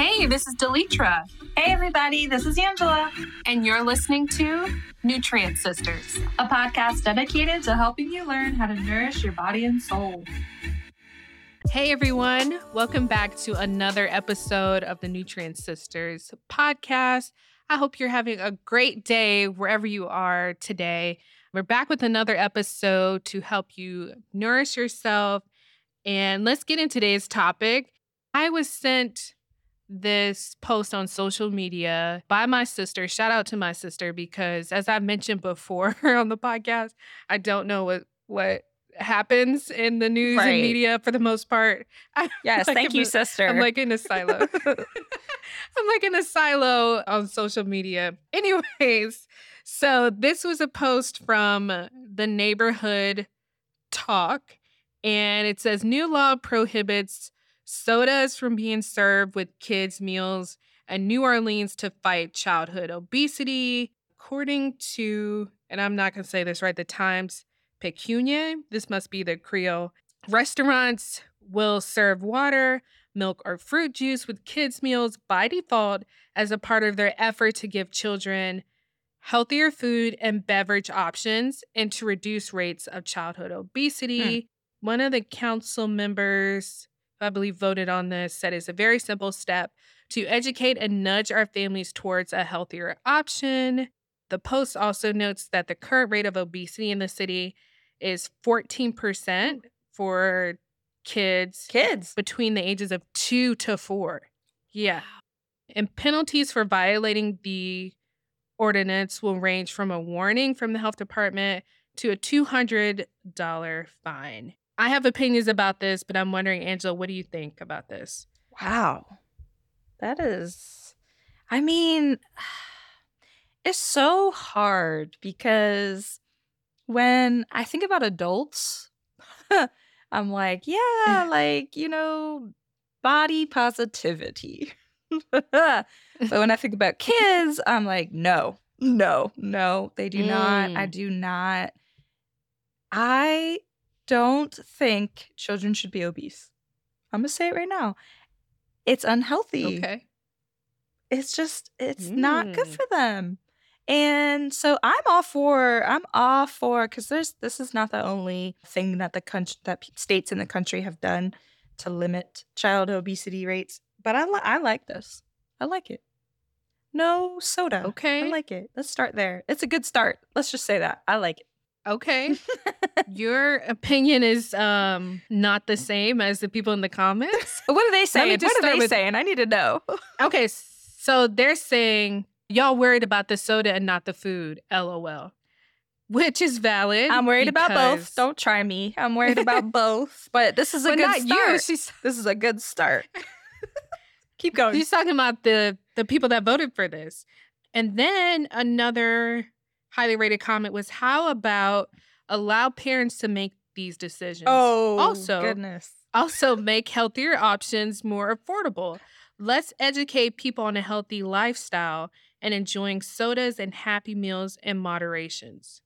Hey, this is Delitra. Hey, everybody, this is Angela. And you're listening to Nutrient Sisters, a podcast dedicated to helping you learn how to nourish your body and soul. Hey, everyone. Welcome back to another episode of the Nutrient Sisters podcast. I hope you're having a great day wherever you are today. We're back with another episode to help you nourish yourself. And let's get into today's topic. I was sent this post on social media by my sister. Shout out to my sister because as I mentioned before on the podcast, I don't know what what happens in the news right. and media for the most part. yes, like thank you, a, sister. I'm like in a silo. I'm like in a silo on social media. Anyways, so this was a post from the neighborhood talk, and it says new law prohibits sodas from being served with kids' meals in New Orleans to fight childhood obesity. According to, and I'm not going to say this right, the Times Picayune, this must be the Creole, restaurants will serve water, milk, or fruit juice with kids' meals by default as a part of their effort to give children healthier food and beverage options and to reduce rates of childhood obesity. Mm. One of the council members I believe, voted on this, said it's a very simple step to educate and nudge our families towards a healthier option. The Post also notes that the current rate of obesity in the city is 14% for kids kids between the ages of 2 to 4. Yeah. And penalties for violating the ordinance will range from a warning from the health department to a $200 fine. I have opinions about this, but I'm wondering, Angela, what do you think about this? Wow. That is, I mean, it's so hard because when I think about adults, I'm like, yeah, like, you know, body positivity. but when I think about kids, I'm like, no, no, no, they do mm. not. I mm. do not. I don't think children should be obese. I'm going to say it right now. It's unhealthy. Okay. It's just, it's mm. not good mm. for them. And so I'm all for I'm all for because there's this is not the only thing that the country that states in the country have done to limit child obesity rates. But I li- I like this. I like it. No soda. Okay. I like it. Let's start there. It's a good start. Let's just say that. I like it. Okay. Your opinion is um not the same as the people in the comments. what are they saying? What are they with... saying? I need to know. okay, so they're saying y'all worried about the soda and not the food. LOL. Which is valid. I'm worried because... about both. Don't try me. I'm worried about both. But this is a but good start. She's... This is a good start. Keep going. She's talking about the the people that voted for this. And then another highly rated comment was how about allow parents to make these decisions? Oh, also, goodness. Also, make healthier options more affordable. Let's educate people on a healthy lifestyle and enjoying sodas and happy meals in moderations.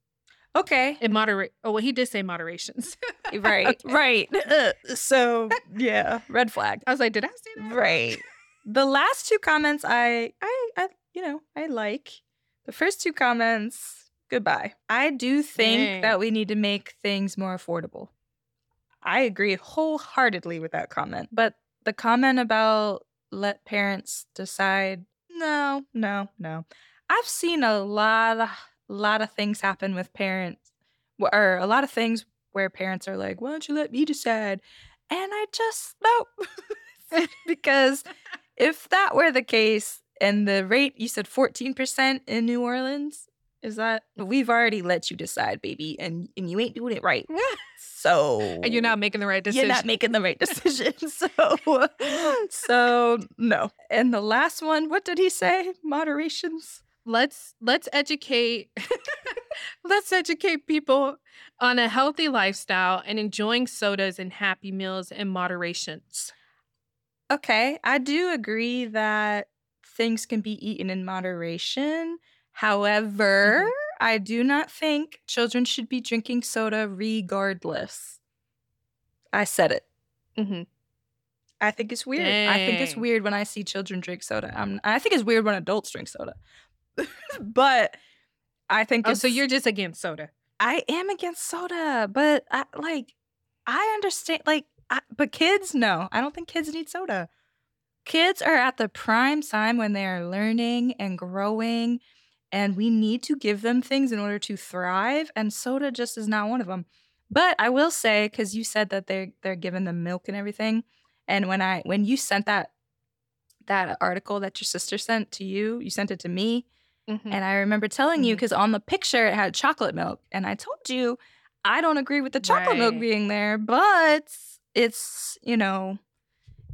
Okay. In moderate. Oh, well, he did say moderations. right. Okay. Right. Uh, so yeah, red flag. I was like, did I say that? Right. The last two comments, I, I, I, you know, I like. The first two comments, goodbye. I do think Dang. that we need to make things more affordable. I agree wholeheartedly with that comment. But the comment about let parents decide, no, no, no. I've seen a lot of lot of things happen with parents or a lot of things where parents are like, "Why don't you let me decide?" And I just nope. because if that were the case, and the rate you said 14% in New Orleans? Is that we've already let you decide, baby, and and you ain't doing it right. So And you're not making the right decision. You're not making the right decision. so so no. And the last one, what did he say? Moderations. Let's let's educate let's educate people on a healthy lifestyle and enjoying sodas and happy meals in moderations. Okay, I do agree that things can be eaten in moderation. However, mm-hmm. I do not think children should be drinking soda regardless. I said it. Mm-hmm. I think it's weird. Dang. I think it's weird when I see children drink soda. I'm, I think it's weird when adults drink soda. but I think. Oh, so you're just against soda? I am against soda, but I, like, I understand. Like, I, but kids, no, I don't think kids need soda. Kids are at the prime time when they are learning and growing, and we need to give them things in order to thrive. And soda just is not one of them. But I will say, because you said that they're they're giving them milk and everything, and when I when you sent that that article that your sister sent to you, you sent it to me. Mm-hmm. And I remember telling mm-hmm. you because on the picture it had chocolate milk. And I told you I don't agree with the chocolate right. milk being there, but it's, you know,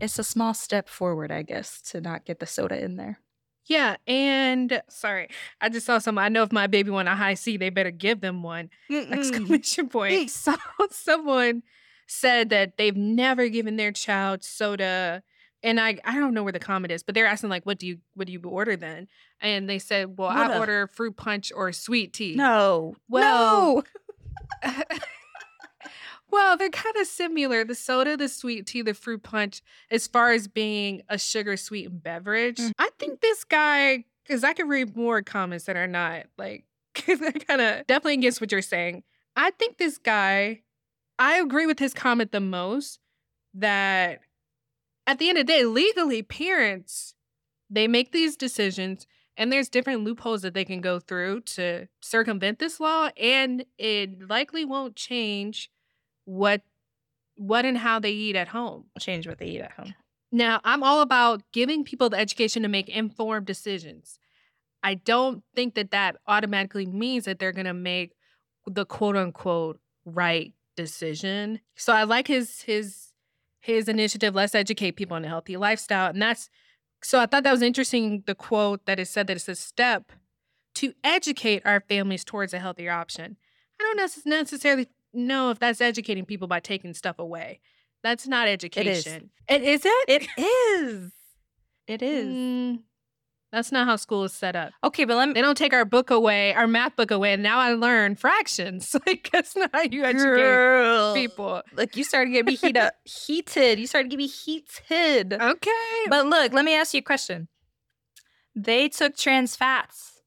it's a small step forward, I guess, to not get the soda in there. Yeah, and sorry, I just saw some. I know if my baby want a Hi-C, they better give them one! Mm-mm. Exclamation point! So someone said that they've never given their child soda and I I don't know where the comment is, but they're asking like, what do you what do you order then? And they said, well, what I a... order fruit punch or sweet tea. No, well, no. well, they're kind of similar. The soda, the sweet tea, the fruit punch, as far as being a sugar sweetened beverage. Mm. I think this guy, because I can read more comments that are not like, they're kind of definitely against what you're saying. I think this guy I agree with his comment the most that at the end of the day, legally, parents, they make these decisions and there's different loopholes that they can go through to circumvent this law and it likely won't change what what and how they eat at home change what they eat at home now i'm all about giving people the education to make informed decisions i don't think that that automatically means that they're going to make the quote unquote right decision. So I like his his his initiative, let's educate people on a healthy lifestyle. And that's so I thought that was interesting, the quote that it said that it's a step to educate our families towards a healthier option. I don't necessarily know if that's educating people by taking stuff away. That's not education. It is. It, is it? It is. It is. Mm, that's not how school is set up. Okay, but let me, they don't take our book away, our math book away, and now I learn fractions. Like that's not how you educate Girl. people. Like you started getting me heat up, heated. You started getting me heated. Okay, but look, let me ask you a question. They took trans fats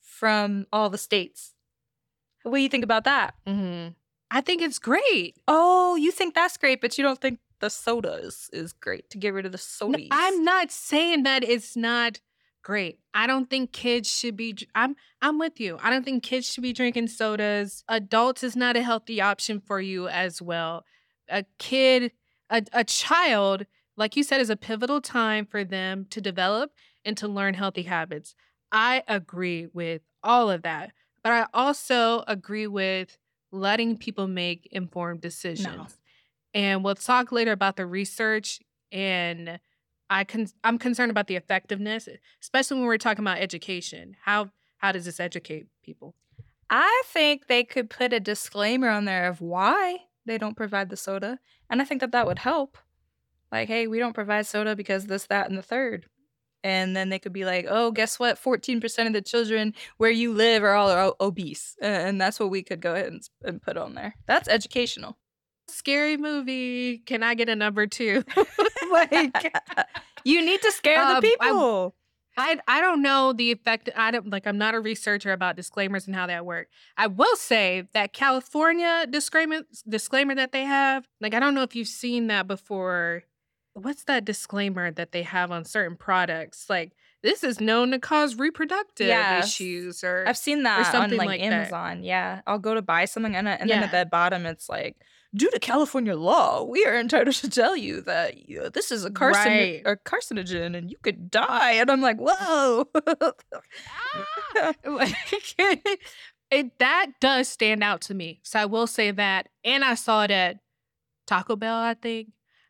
from all the states. What do you think about that? Mm-hmm. I think it's great. Oh, you think that's great, but you don't think the soda is, is great to get rid of the sodas. No, I'm not saying that it's not great. I don't think kids should be I'm I'm with you. I don't think kids should be drinking sodas. Adults is not a healthy option for you as well. A kid, a, a child, like you said, is a pivotal time for them to develop and to learn healthy habits. I agree with all of that. But I also agree with letting people make informed decisions. No. And we'll talk later about the research and I con- I'm concerned about the effectiveness, especially when we're talking about education. How how does this educate people? I think they could put a disclaimer on there of why they don't provide the soda, and I think that that would help. Like, hey, we don't provide soda because this, that, and the third. And then they could be like, oh, guess what? 14% of the children where you live are all obese. And that's what we could go ahead and, and put on there. That's educational scary movie. Can I get a number two? like you need to scare um, the people. I, I I don't know the effect. I don't like. I'm not a researcher about disclaimers and how that work. I will say that California disclaimer disclaimer that they have. Like I don't know if you've seen that before. What's that disclaimer that they have on certain products? Like this is known to cause reproductive yes. issues or I've seen that on like, like Amazon. That. Yeah, I'll go to buy something and, and yeah. then at the bottom it's like due to California law, we are entitled to tell you that you know, this is a, carcin- right. a carcinogen and you could die. And I'm like, whoa. ah! it, that does stand out to me. So I will say that. And I saw it at Taco Bell, I think.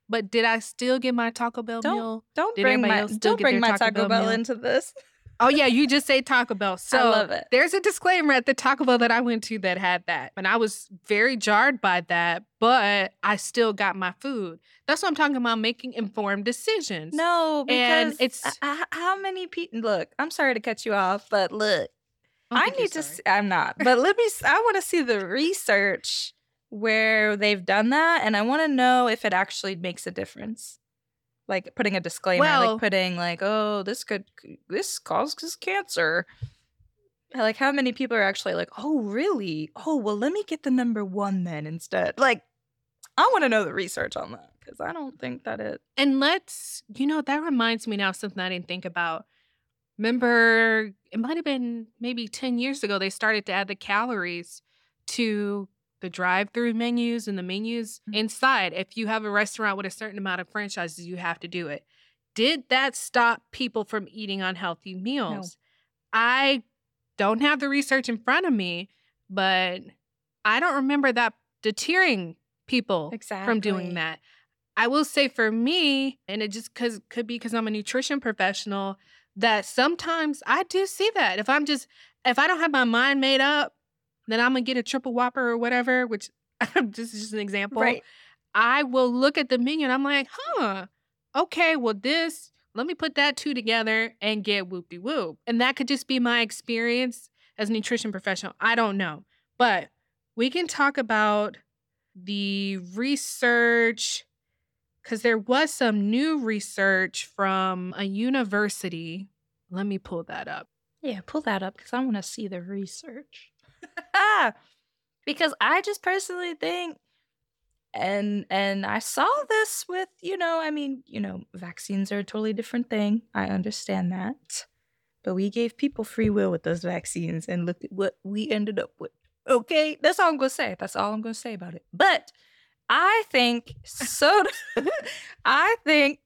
But did I still get my Taco Bell don't, meal? Don't did bring my don't bring my Taco, Taco Bell, Bell into this. Oh yeah, you just say Taco Bell. So I love it. There's a disclaimer at the Taco Bell that I went to that had that, and I was very jarred by that. But I still got my food. That's what I'm talking about, making informed decisions. No, because and it's how many people. Look, I'm sorry to cut you off, but look, oh, I need to. See, I'm not, but let me. I want to see the research where they've done that, and I want to know if it actually makes a difference. Like putting a disclaimer, Well- like putting like, oh, this could this causes cancer. Like how many people are actually like, oh, really? Oh, well, let me get the number one then instead. Like, I want to know the research on that because I don't think that it. And let's, you know, that reminds me now of something I didn't think about. Remember, it might have been maybe 10 years ago, they started to add the calories to the drive through menus and the menus Mhm. inside. If you have a restaurant with a certain amount of franchises, you have to do it. Did that stop people from eating unhealthy meals? I don't have the research in front of me, but I don't remember that deterring people from doing that. I will say for me, and it just cause could be because I'm a nutrition professional, that sometimes I do see that. If I'm just if I don't have my mind made up, then I'm gonna get a triple whopper or whatever, which this is just an example. Right. I will look at the menu and I'm like, huh, okay, well, this, let me put that two together and get whoop de whoop. And that could just be my experience as a nutrition professional. I don't know. But we can talk about the research because there was some new research from a university. Let me pull that up. Yeah, pull that up because I want to see the research. because I just personally think, and and I saw this with you know, I mean, you know, vaccines are a totally different thing. I understand that, but we gave people free will with those vaccines, and look at what we ended up with. Okay, that's all I'm gonna say. That's all I'm gonna say about it. But I think soda. I think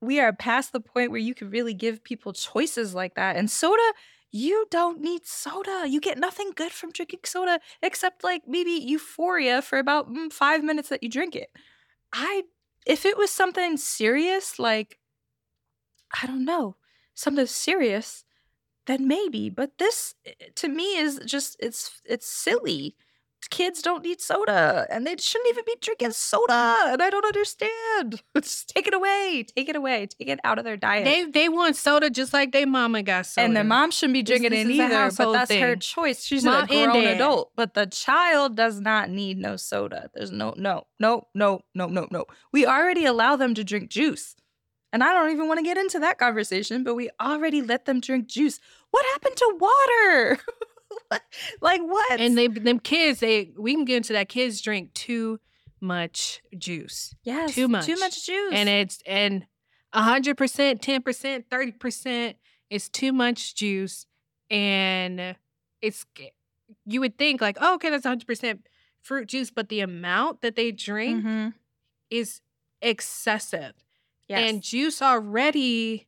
we are past the point where you can really give people choices like that. And soda, you don't need soda. You get nothing good from drinking soda except like maybe euphoria for about mm, five minutes that you drink it. I, if it was something serious, like, I don't know, something serious, then maybe. But this, eh, to me, is just it's it's silly. Kids don't need soda, and they shouldn't even be drinking soda. And I don't understand. Just take it away. Take it away. Take it out of their diet. They they want soda just like their mama got soda. and their mom shouldn't be drinking this it is a either, but that's her choice. She's Mom a grown adult, but the child does not need no soda. There's no, no, no, no, no, no, no. We already allow them to drink juice. And I don't even want to get into that conversation, but we already let them drink juice. What happened to water? Like what? and they them kids they we can get into that kids drink too much juice yes, too much. too much juice. and it's and a hundred percent ten percent thirty percent is too much juice and it's you would think like oh okay that's hundred percent fruit juice but the amount that they drink Mhm. is excessive yes. and juice already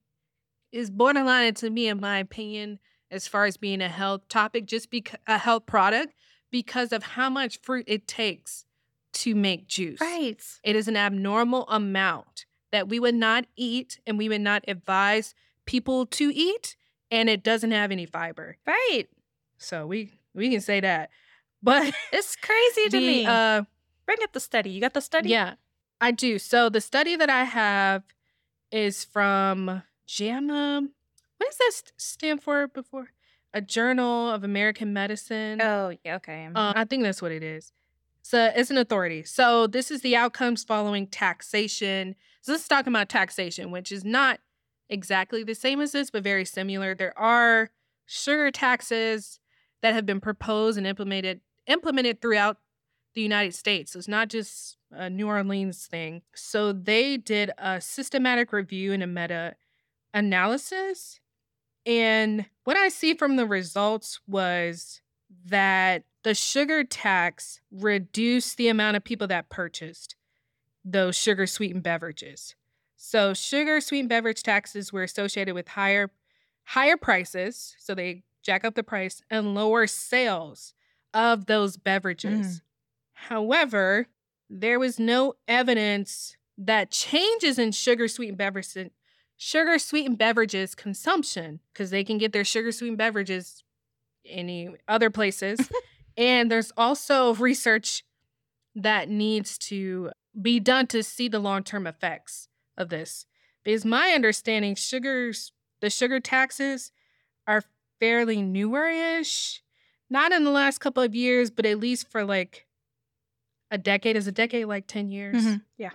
is borderline to me in my opinion as far as being a health topic just because a health product because of how much fruit it takes to make juice right. it is an abnormal amount that we would not eat and we would not advise people to eat and it doesn't have any fiber Right. so we we can say that but It's crazy to the, me. uh Bring up the study. You got the study? yeah i do so the study that i have is from jama what does that st- stand for before a journal of american medicine Oh, yeah. Okay. Uh, I think that's what it is. So it's an authority. So this is the outcomes following taxation. So this is talking about taxation, which is not exactly the same as this, but very similar. There are sugar taxes that have been proposed and implemented implemented throughout the United States. So it's not just a New Orleans thing. So they did a systematic review and a meta analysis. And what I see from the results was that the sugar tax reduced the amount of people that purchased those sugar sweetened beverages. So sugar sweetened beverage taxes were associated with higher higher prices, so they jack up the price and lower sales of those mm. beverages. However, there was no evidence that changes in sugar sweetened beverages sugar sweetened beverages consumption because they can get their sugar sweetened beverages any other places. and there's also research that needs to be done to see the long-term effects of this. Because my understanding, sugars, the sugar taxes are fairly newer-ish. Not in the last couple of years, but at least for like a decade. Is a decade like 10 years? Mhm. Yeah.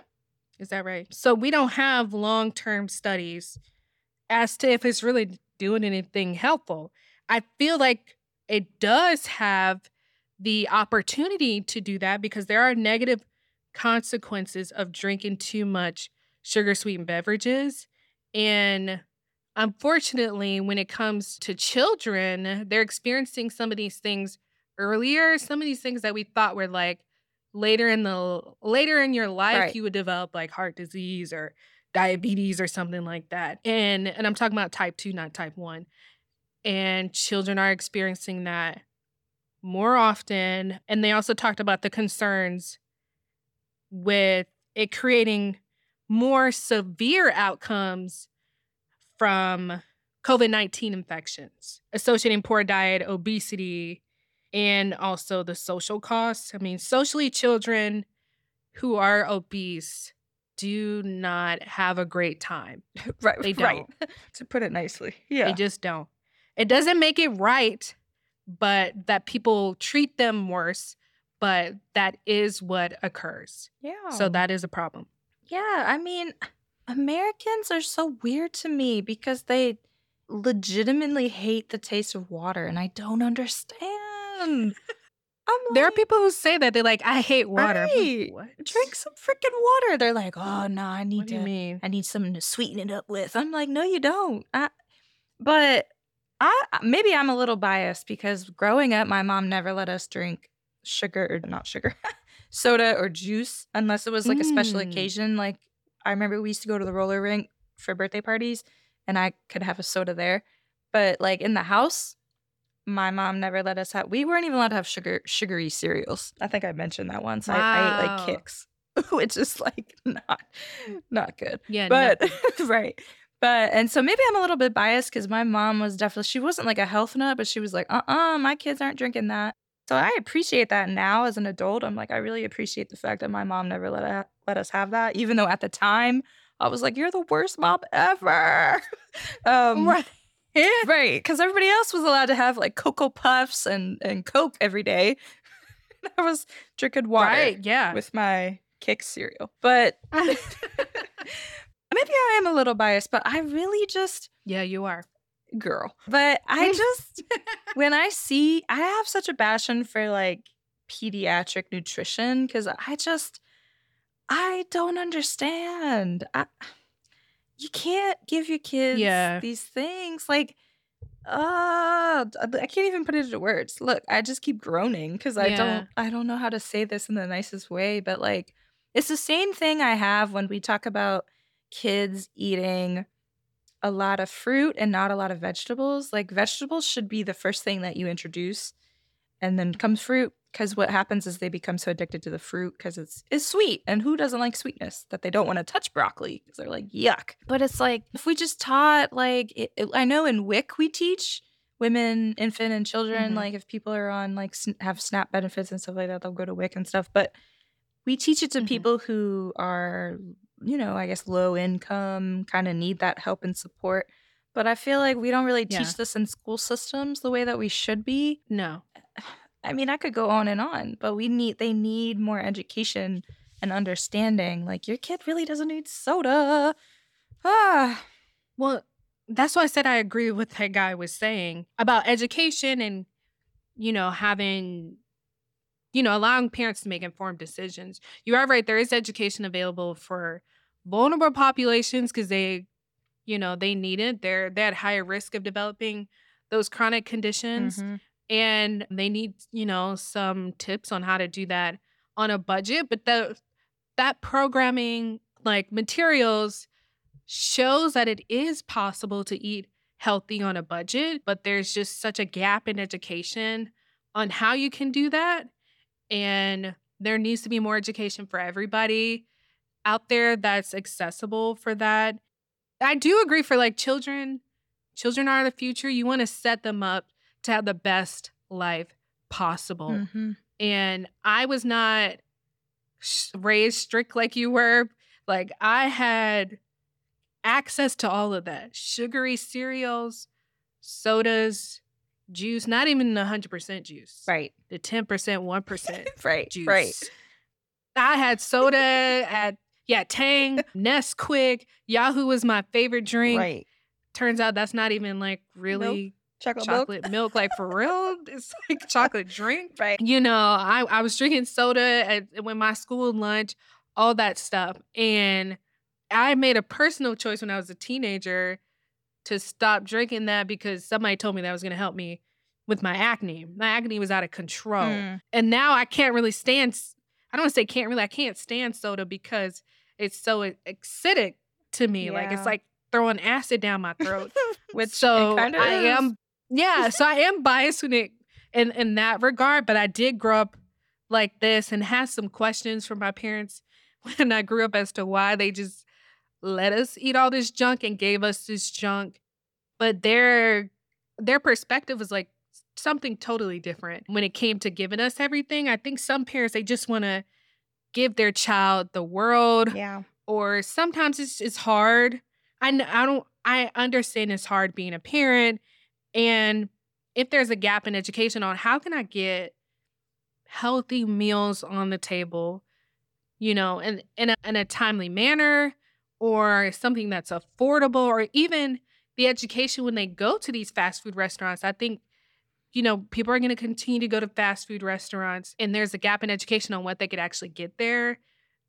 Is that right? So we don't have long term studies as to if it's really doing anything helpful. I feel like it does have the opportunity to do that because there are negative consequences of drinking too much sugar sweetened beverages. And unfortunately, when it comes to children, they're experiencing some of these things earlier. Some of these things that we thought were like later in the later in your life, right. you would develop like heart disease or diabetes or something like that. And and I'm talking about type 2, not type 1. And children are experiencing that more often. And they also talked about the concerns with it creating more severe outcomes from COVID 19 infections, associating poor diet, obesity, and also the social costs. I mean, socially, children who are obese do not have a great time. right. They don't. Right. to put it nicely. Yeah. They just don't. It doesn't make it right, but that people treat them worse, but that is what occurs. Yeah. So that is a problem. Yeah. I mean, Americans are so weird to me because they legitimately hate the taste of water, and I don't understand. Like, there are people who say that they're like, I hate water. Right. Like, Drink some freaking water. They're like, oh no, I need to. mean? I need something to sweeten it up with. I'm like, no, you don't. I, but I maybe I'm a little biased because growing up, my mom never let us drink sugar or not sugar, soda or juice unless it was like mm. a special mm. occasion. Like I remember we used to go to the roller rink for birthday parties, and I could have a soda there. But like in the house, my mom never let us have. We weren't even allowed to have sugar sugary cereals. I think I mentioned that once. Wow. I, I ate like Kix, which is like not not good. Yeah, but right. But and so maybe I'm a little bit biased because my mom was definitely she wasn't like a health nut, but she was like, uh uh my kids aren't drinking that. So I appreciate that now as an adult. I'm like, I really appreciate the fact that my mom never let a, let us have that, even though at the time I was like, "You're the worst mom ever." um, right. right, because everybody else was allowed to have like cocoa puffs and and Coke every day. I was drinking water, right? Yeah, with my kick cereal. But maybe I am a little biased, but I really just yeah, you are girl. But I just when I see I have such a passion for like pediatric nutrition because I just I don't understand. I, you can't give your kids yeah. these things like uh I can't even put it into words. Look, I just keep groaning because I yeah. don't I don't know how to say this in the nicest way, but like it's the same thing I have when we talk about kids eating a lot of fruit and not a lot of vegetables. Like vegetables should be the first thing that you introduce and then comes fruit because what happens is they become so addicted to the fruit because it's it's sweet and who doesn't like sweetness that they don't want to touch broccoli because they're like yuck but it's like if we just taught like it, it, i know in wic we teach women infant and children mm-hmm. like if people are on like sn- have snap benefits and stuff like that they'll go to wic and stuff but we teach it to mm-hmm. people who are you know i guess low income kind of need that help and support but i feel like we don't really teach yeah. this in school systems the way that we should be no I mean, I could go on and on, but we need they need more education and understanding. Like your kid really doesn't need soda. Ah. Well, that's why I said I agree with that guy was saying about education and you know, having you know, allowing parents to make informed decisions. You are right, there is education available for vulnerable populations because they you know, they need it. They're they at higher risk of developing those chronic conditions. Mm-hmm and they need you know some tips on how to do that on a budget but the that programming like materials shows that it is possible to eat healthy on a budget but there's just such a gap in education on how you can do that and there needs to be more education for everybody out there that's accessible for that. I do agree for like children. Children are the future. You want to set them up to have the best life possible. Mm-hmm. And I was not raised strict like you were. Like I had access to all of that sugary cereals, sodas, juice, not even the 100% juice. Right. The 10%, 1% right. juice. Right. I had soda at Yeah, Tang, Nesquik, Yoo-hoo was my favorite drink. Right. Turns out that's not even like really Chocolate, chocolate milk. milk. Like for real, it's like chocolate drink. Right. You know, I, I was drinking soda at when my school lunch, all that stuff. And I made a personal choice when I was a teenager to stop drinking that because somebody told me that was going to help me with my acne. My acne was out of control. Mm. And now I can't really stand, I don't want to say can't really, I can't stand soda because it's so acidic to me. Like it's like throwing acid down my throat. Which so I am, yeah. So I am biased when it in in that regard, but I did grow up like this and had some questions from my parents when I grew up as to why they just let us eat all this junk and gave us this junk. But their their perspective was like something totally different when it came to giving us everything. I think some parents they just want to give their child the world Yeah. or sometimes it's it's hard. I I don't I understand it's hard being a parent and if there's a gap in education on how can I get healthy meals on the table, you know, and in a, in a timely manner or something that's affordable or even the education when they go to these fast food restaurants. I think you know, people are going to continue to go to fast food restaurants and there's a gap in education on what they could actually get there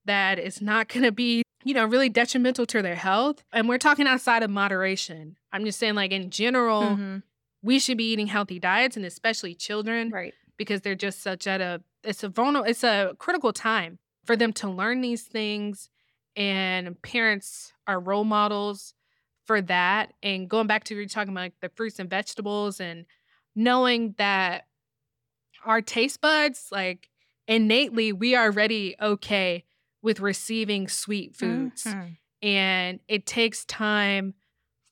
that is not going to be, you know, really detrimental to their health. And we're talking outside of moderation. I'm just saying, like, in general, Mhm. We should be eating healthy diets and especially children Right. because they're just such at a, it's a vulnerable, it's a critical time for them to learn these things. And parents are role models for that. And going back to what you're talking about, like the fruits and vegetables and knowing that our taste buds, like innately, we are already okay with receiving sweet foods. Mhm. And it takes time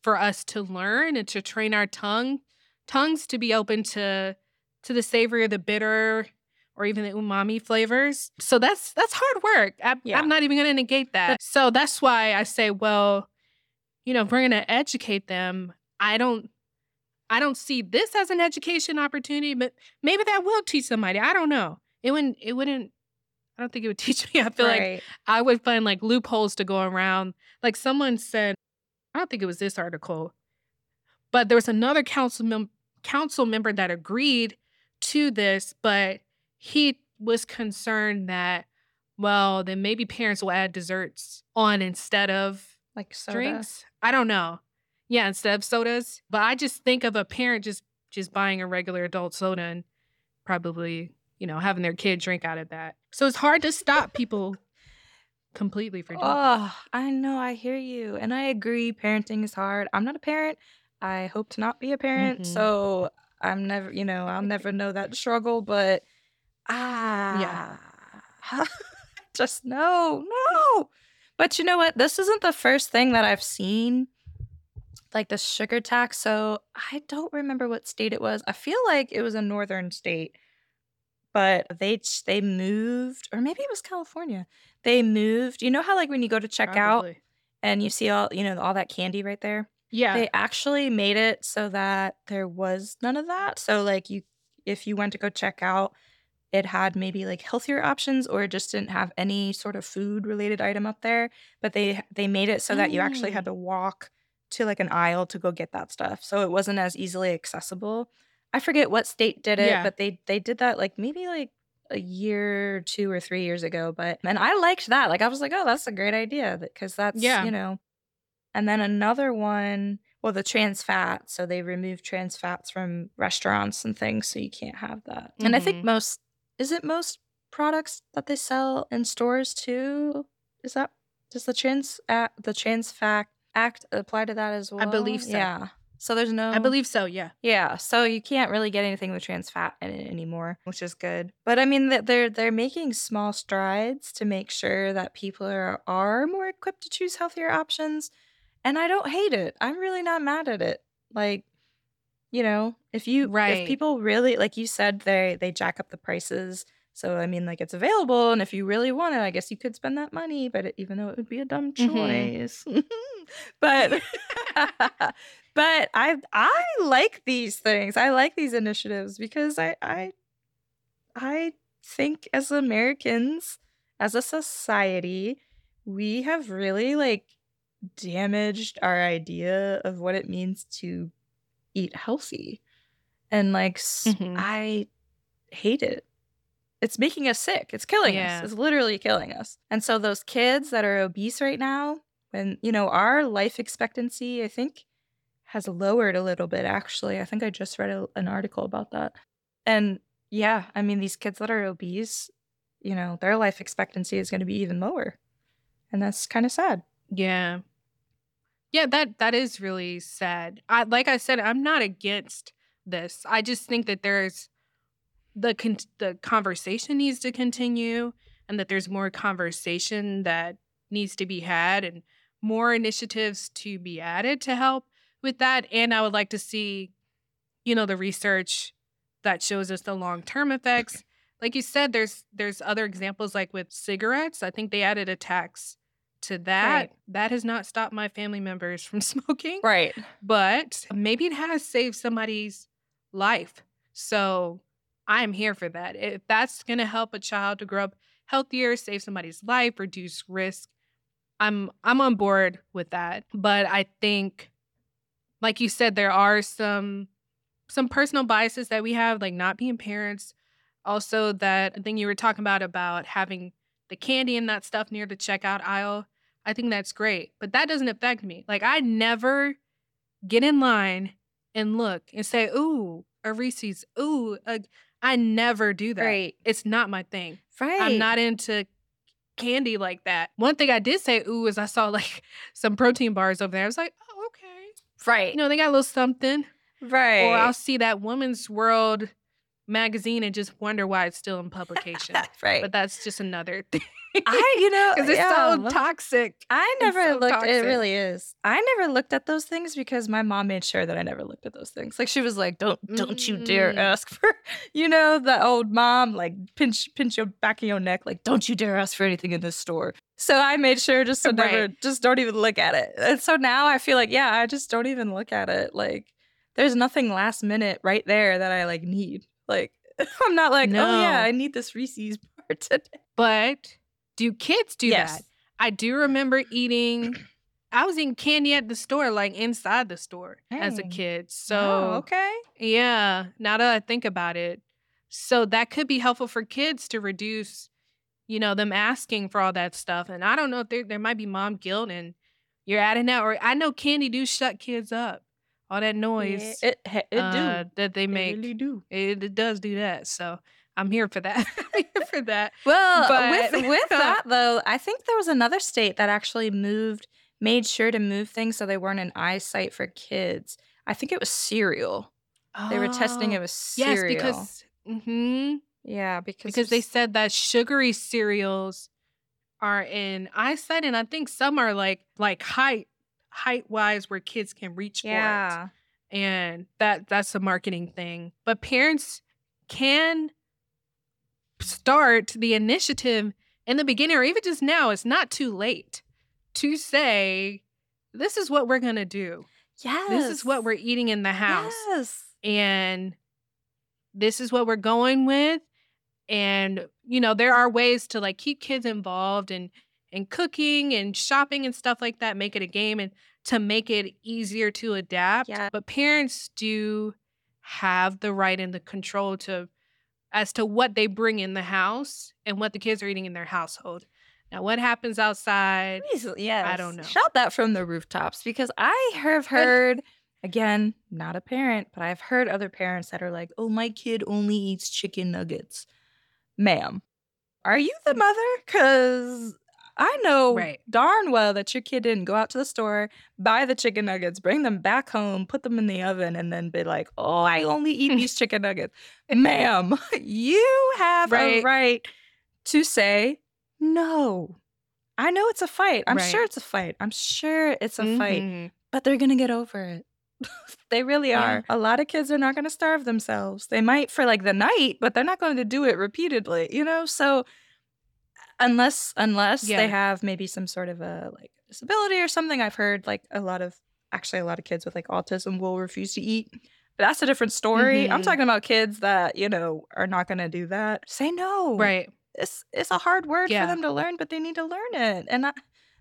for us to learn and to train our tongue tongues to be open to to the savory or the bitter or even the umami flavors. So that's that's hard work. I, Yeah. I'm not even going to negate that. So that's why I say, well, you know, if we're going to educate them, I don't I don't see this as an education opportunity, but maybe that will teach somebody. I don't know. It wouldn't it wouldn't I don't think it would teach me. I feel like I would find like loopholes to go around. Like someone said, I don't think it was this article, but there was another council mem- council member that agreed to this, but he was concerned that well, then maybe parents will add desserts on instead of like soda. drinks. I don't know. Yeah, instead of sodas. But I just think of a parent just just buying a regular adult soda and probably, you know, having their kid drink out of that. So it's hard to stop people completely for doing that. Oh, I know. I hear you. And I agree. Parenting is hard. I'm not a parent. I hope to not be a parent. Mhm. So I'm never, you know, I'll never know that struggle. But ah, yeah. just no, no. But you know what? This isn't the first thing that I've seen like the sugar tax. So I don't remember what state it was. I feel like it was a northern state. But they they moved or maybe it was California. They moved. You know how like when you go to check out and you see all, you know, all that candy right there? Yeah. They actually made it so that there was none of that. So like you if you went to go check out, it had maybe like healthier options or it just didn't have any sort of food related item up there, but they they made it so that you actually had oh. to walk to like an aisle to go get that stuff. So it wasn't as easily accessible. I forget what state did it, Yeah. but they they did that like maybe like a year, two or three years ago. But and I liked that. Like I was like, oh, that's a great idea because that's Yeah. you know. And then another one, well, the trans fat. So they remove trans fats from restaurants and things, so you can't have that. And I think Mhm. most is it most products that they sell in stores too. Is that does the trans act, the trans fat act apply to that as well? I believe so. Yeah. So there's no I believe so, yeah. yeah, so you can't really get anything with trans fat in it anymore, which is good. But I mean, they're they're making small strides to make sure that people are are more equipped to choose healthier options, and I don't hate it. I'm really not mad at it. Like, you know, if you Right. if people really like you said they they jack up the prices. So I mean, like it's available, and if you really want it, I guess you could spend that money. But it, even though it would be a dumb Mhm. choice, but but I I like these things. I like these initiatives because I I I think as Americans, as a society, we have really like damaged our idea of what it means to eat healthy. And like mm-hmm. I hate it. It's making us sick. It's killing yeah. us. It's literally killing us. And so those kids that are obese right now, when you know, our life expectancy, I think has lowered a little bit actually. I think I just read a, an article about that. And yeah, I mean these kids that are obese, you know, their life expectancy is going to be even lower. And that's kind of sad. Yeah. Yeah, that that is really sad. I like I said I'm not against this. I just think that there's the con- the conversation needs to continue and that there's more conversation that needs to be had and more initiatives to be added to help with that and I would like to see you know the research that shows us the long-term effects. Like you said there's there's other examples like with cigarettes. I think they added a tax to that. Right. That has not stopped my family members from smoking. Right. But maybe it has saved somebody's life. So I'm here for that. If that's going to help a child to grow up healthier, save somebody's life, reduce risk, I'm I'm on board with that. But I think like you said there are some some personal biases that we have like not being parents. Also that thing you were talking about about having the candy and that stuff near the checkout aisle. I think that's great, but that doesn't affect me. Like I never get in line and look and say, "Ooh, a Reese's. Ooh, a, I never do that. Right. It's not my thing. Right. I'm not into candy like that. One thing I did say, ooh, is I saw like some protein bars over there. I was like, oh, okay. Right. You know, they got a little something. Right. Or I'll see that Woman's World magazine and just wonder why it's still in publication. right. But that's just another thing. I, you know, because it's yeah. so toxic. I never so looked. Toxic. It really is. I never looked at those things because my mom made sure that I never looked at those things. Like she was like, "Don't, don't mm. you dare ask for," you know, the old mom like pinch, pinch your back of your neck, like, "Don't you dare ask for anything in this store." So I made sure just to right. never, just don't even look at it. And so now I feel like, yeah, I just don't even look at it. Like, there's nothing last minute right there that I like need. Like, I'm not like, no. oh yeah, I need this Reese's bar today. But do kids do yes. that? I do remember eating. I was eating candy at the store, like inside the store as a kid. Oh, so oh, okay, yeah. Now that I think about it, so that could be helpful for kids to reduce, you know, them asking for all that stuff. And I don't know if there there might be mom guilt and you're adding that, or I know candy do shut kids up. All that noise, yeah, it it uh, that they make, it really do. It, it does do that. So I'm here for that. I'm here for that. Well, but, with with that though, I think there was another state that actually moved, made sure to move things so they weren't an eyesight for kids. I think it was cereal. Oh, they were testing it with cereal. Yes, because mm-hmm. yeah, because because they said that sugary cereals are in eyesight, and I think some are like like height height wise where kids can reach yeah. for it. And that that's a marketing thing. But parents can start the initiative in the beginning or even just now, it's not too late to say, this is what we're going to do. Yes. This is what we're eating in the house. Yes. And this is what we're going with. And, you know, there are ways to like keep kids involved and in cooking and shopping and stuff like that, make it a game and to make it easier to adapt. Yeah. But parents do have the right and the control to as to what they bring in the house and what the kids are eating in their household. Now, what happens outside? Yeah, I don't know. Shout that from the rooftops because I have heard, again, not a parent, but I've heard other parents that are like, oh, my kid only eats chicken nuggets. Ma'am, are you the mother? Because I know right. darn well that your kid didn't go out to the store, buy the chicken nuggets, bring them back home, put them in the oven, and then be like, oh, I only eat these chicken nuggets. Ma'am, you have right. a right to say no. I know it's a fight. I'm right. sure it's a fight. I'm sure it's a mm-hmm. fight, but they're going to get over it. they really yeah. are. A lot of kids are not going to starve themselves. They might for like the night, but they're not going to do it repeatedly, you know? So unless unless yeah. they have maybe some sort of a like disability or something. I've heard like a lot of actually a lot of kids with like autism will refuse to eat. But that's a different story. Mm-hmm. i'm talking about kids that you know are not going to do that. Say no. Right. It's it's a hard word yeah. for them to learn but they need to learn it. And I,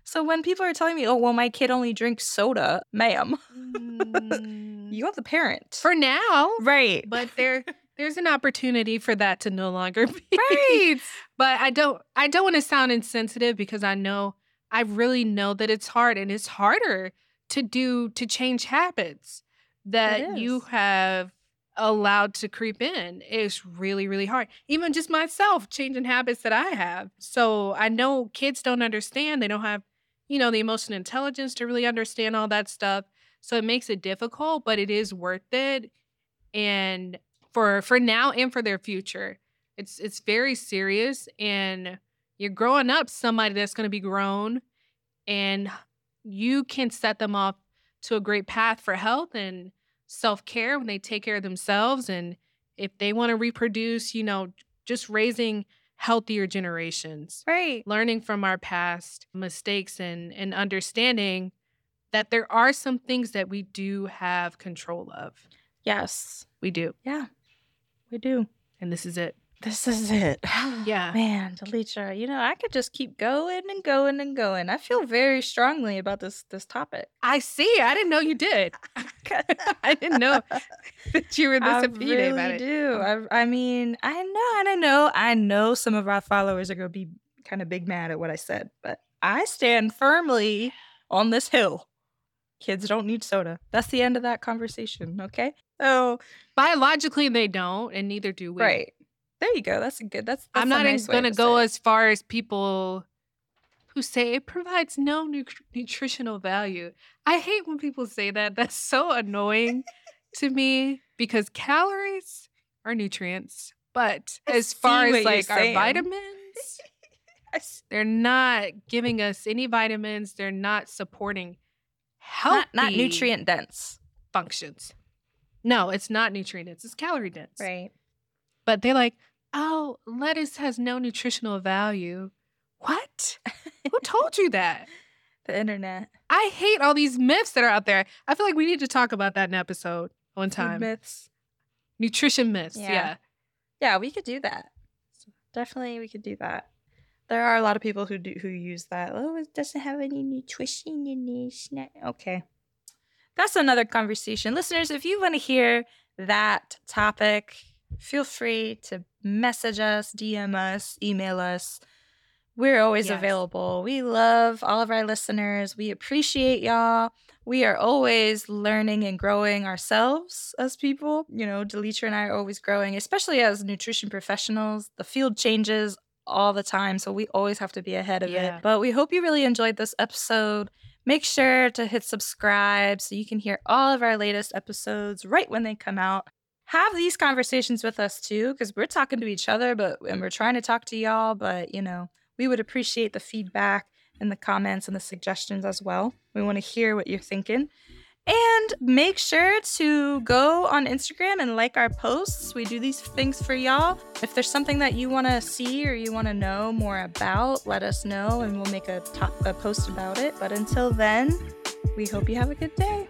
So when people are telling me, "Oh, well, my kid only drinks soda," ma'am, Mm, you are the parent, for now, right? but there there's an opportunity for that to no longer be. right. But I don't I don't want to sound insensitive because I know I really know that it's hard and it's harder to do to change habits that you have allowed to creep in. It's really really hard. Even just myself changing habits that I have. So I know kids don't understand. They don't have you know the emotional intelligence to really understand all that stuff. So it makes it difficult, but it is worth it. And for for now and for their future. It's it's very serious and you're growing up somebody that's going to be grown and you can set them off to a great path for health and self-care when they take care of themselves and if they want to reproduce, you know, just raising healthier generations, Right. learning from our past mistakes and and understanding that there are some things that we do have control of. Yes. We do. Yeah. We do. And this is it. This is it. Yeah. Man, Delisha, you know, I could just keep going and going and going. I feel very strongly about this this topic. I see. I didn't know you did. I didn't know that you were this I opinion really about it. do. I, I mean, I know, and I know, I know some of our followers are going to be kind of big mad at what I said, but I stand firmly on this hill. Kids don't need soda. That's the end of that conversation. Okay. So, Biologically, they don't, and neither do we. right there, you go. That's a good. That's. I'm not nice going to go as far as people who say it provides no nu- nutritional value. I hate when people say that. That's so annoying to me because calories are nutrients, but I as far as like our saying. vitamins, they're not giving us any vitamins. They're not supporting healthy not, not nutrient dense. functions. No, it's not nutrient dense. It's calorie dense. Right. But they're like, oh, lettuce has no nutritional value. What? Who told you that? The internet. I hate all these myths that are out there. I feel like we need to talk about that in an episode one Food time. myths. Nutrition myths. Yeah. Yeah. Yeah, we could do that. Definitely, we could do that. There are a lot of people who do who use that. Oh, it doesn't have any nutrition in it. Okay, that's another conversation, listeners. If you want to hear that topic, feel free to message us, DM us, email us. We're always Yes. available. We love all of our listeners. We appreciate y'all. We are always learning and growing ourselves as people. You know, Delitra and I are always growing, especially as nutrition professionals. The field changes all the time, so we always have to be ahead of Yeah. it. But we hope you really enjoyed this episode. Make sure to hit subscribe so you can hear all of our latest episodes right when they come out. Have these conversations with us too, because we're talking to each other, but and we're trying to talk to y'all. But you know, we would appreciate the feedback and the comments and the suggestions as well. We want to hear what you're thinking. And make sure to go on Instagram and like our posts. We do these things for y'all. If there's something that you want to see or you want to know more about, let us know and we'll make a, top, a post about it. But until then, we hope you have a good day.